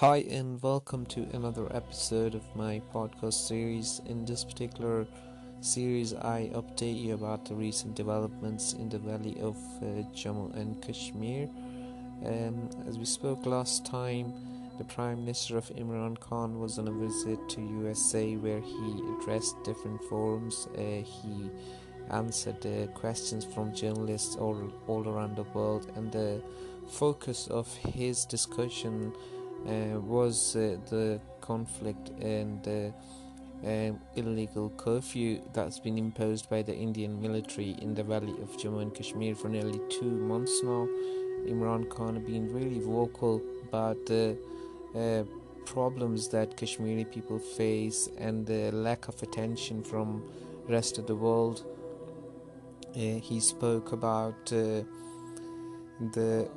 Hi, and welcome to another episode of my podcast series. In this particular series, I update you about the recent developments in the valley of uh, Jammu and Kashmir. Um, as we spoke last time, the Prime Minister of Imran Khan was on a visit to USA where he addressed different forums. Uh, he answered uh, questions from journalists all, all around the world, and the focus of his discussion was uh, the conflict and the um, illegal curfew that's been imposed by the Indian military in the valley of Jammu and Kashmir for nearly two months now. Imran Khan has been really vocal about the uh, problems that Kashmiri people face and the lack of attention from rest of the world. Uh, he spoke about uh, the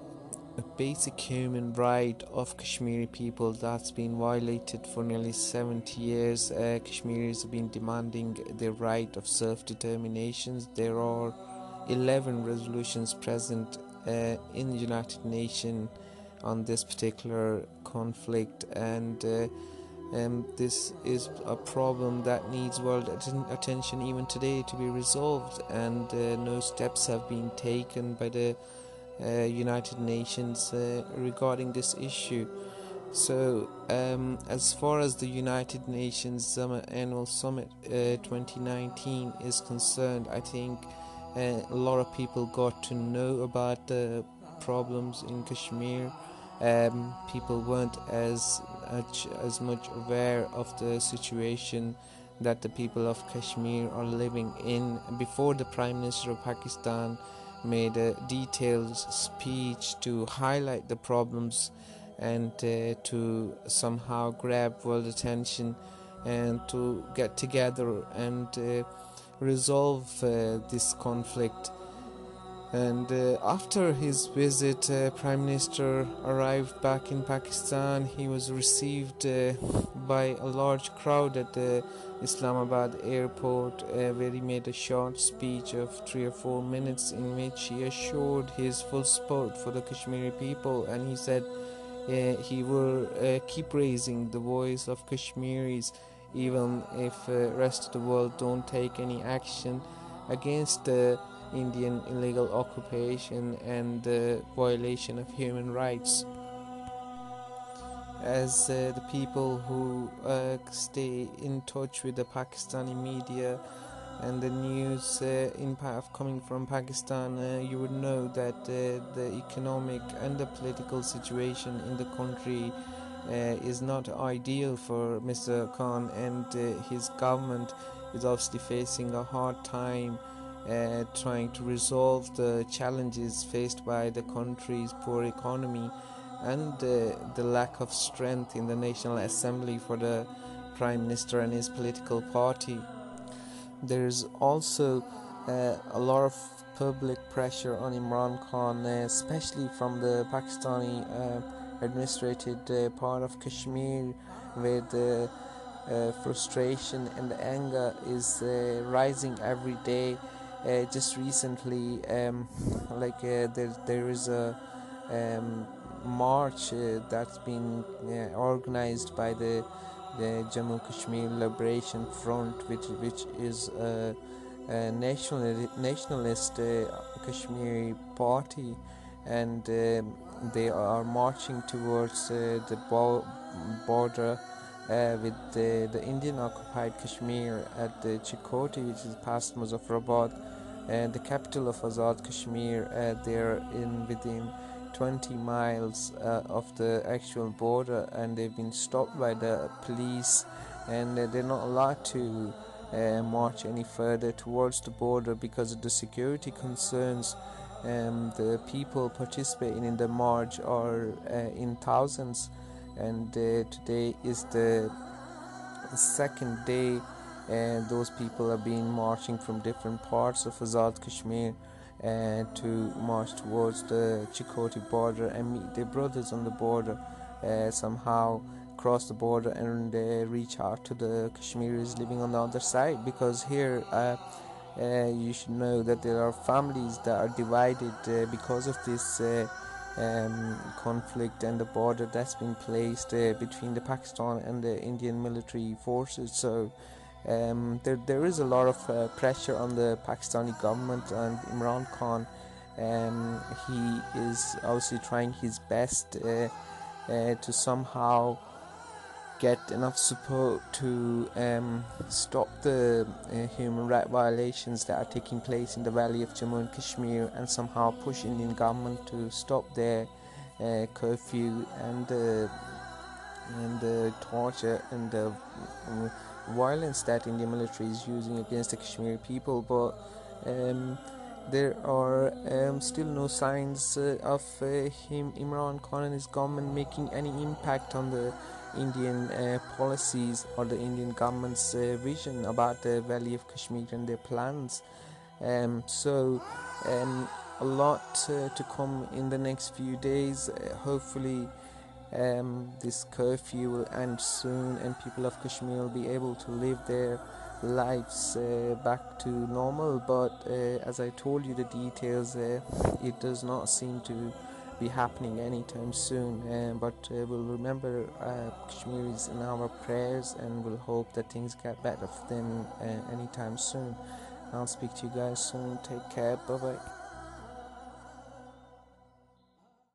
basic human right of Kashmiri people that's been violated for nearly 70 years. Uh, Kashmiris have been demanding their right of self determination. There are 11 resolutions present uh, in the United Nations on this particular conflict, and uh, um, this is a problem that needs world attention even today to be resolved, and uh, no steps have been taken by the United Nations uh, regarding this issue. So, um, as far as the United Nations Annual Summit uh, 2019 is concerned, I think uh, a lot of people got to know about the problems in Kashmir. Um, people weren't as much as much aware of the situation that the people of Kashmir are living in before the Prime Minister of Pakistan made a detailed speech to highlight the problems and uh, to somehow grab world attention and to get together and uh, resolve uh, this conflict. And uh, after his visit, uh, Prime Minister arrived back in Pakistan. He was received uh, by a large crowd at the Islamabad airport, uh, where he made a short speech of three or four minutes in which he assured his full support for the Kashmiri people. And he said uh, he will uh, keep raising the voice of Kashmiris, even if the rest of the world don't take any action against the Indian illegal occupation and the violation of human rights. As uh, the people who uh, stay in touch with the Pakistani media and the news uh, in coming from Pakistan, uh, you would know that uh, the economic and the political situation in the country uh, is not ideal for Mr. Khan, and his government is obviously facing a hard time uh, trying to resolve the challenges faced by the country's poor economy and uh, the lack of strength in the National Assembly for the Prime Minister and his political party. There's also uh, a lot of public pressure on Imran Khan, uh, especially from the Pakistani uh, administrated part of Kashmir, where the frustration and the anger is rising every day uh, just recently um, like uh, there there is a um, march uh, that's been uh, organized by the the Jammu Kashmir Liberation Front which which is a, a national nationalist uh, Kashmiri party. And um, they are marching towards uh, the bo- border uh, with the, the Indian occupied Kashmir at the Chakothi, which is past Muzaffarabad, and the capital of Azad Kashmir. Uh, they're in within 20 miles uh, of the actual border, and they've been stopped by the police, and they're not allowed to uh, march any further towards the border because of the security concerns. Um, the people participating in the march are uh, in thousands and uh, today is the second day and those people are being marching from different parts of Azad Kashmir and uh, to march towards the Chakothi border and meet their brothers on the border uh, somehow cross the border and uh, reach out to the Kashmiris living on the other side. Because here uh, uh, you should know that there are families that are divided because of this um, conflict and the border that's been placed uh, between the Pakistan and the Indian military forces. So um, there there is a lot of uh, pressure on the Pakistani government and Imran Khan. Um, he is obviously trying his best uh, uh, to somehow get enough support to um, stop the uh, human right violations that are taking place in the valley of Jammu and Kashmir and somehow push Indian government to stop their uh, curfew and the and the torture and the violence that Indian military is using against the Kashmiri people. But um, there are um, still no signs uh, of uh, him Imran Khan and his government making any impact on the Indian uh, policies or the Indian government's uh, vision about the Valley of Kashmir and their plans. Um, so, um, a lot uh, to come in the next few days. Uh, hopefully, um, this curfew will end soon and people of Kashmir will be able to live their lives uh, back to normal. But uh, as I told you, the details, it does not seem to be happening anytime soon. Uh, but uh, we'll remember uh, Kashmiris in our prayers and we'll hope that things get better for them uh, anytime soon. I'll speak to you guys soon. Take care. Bye bye.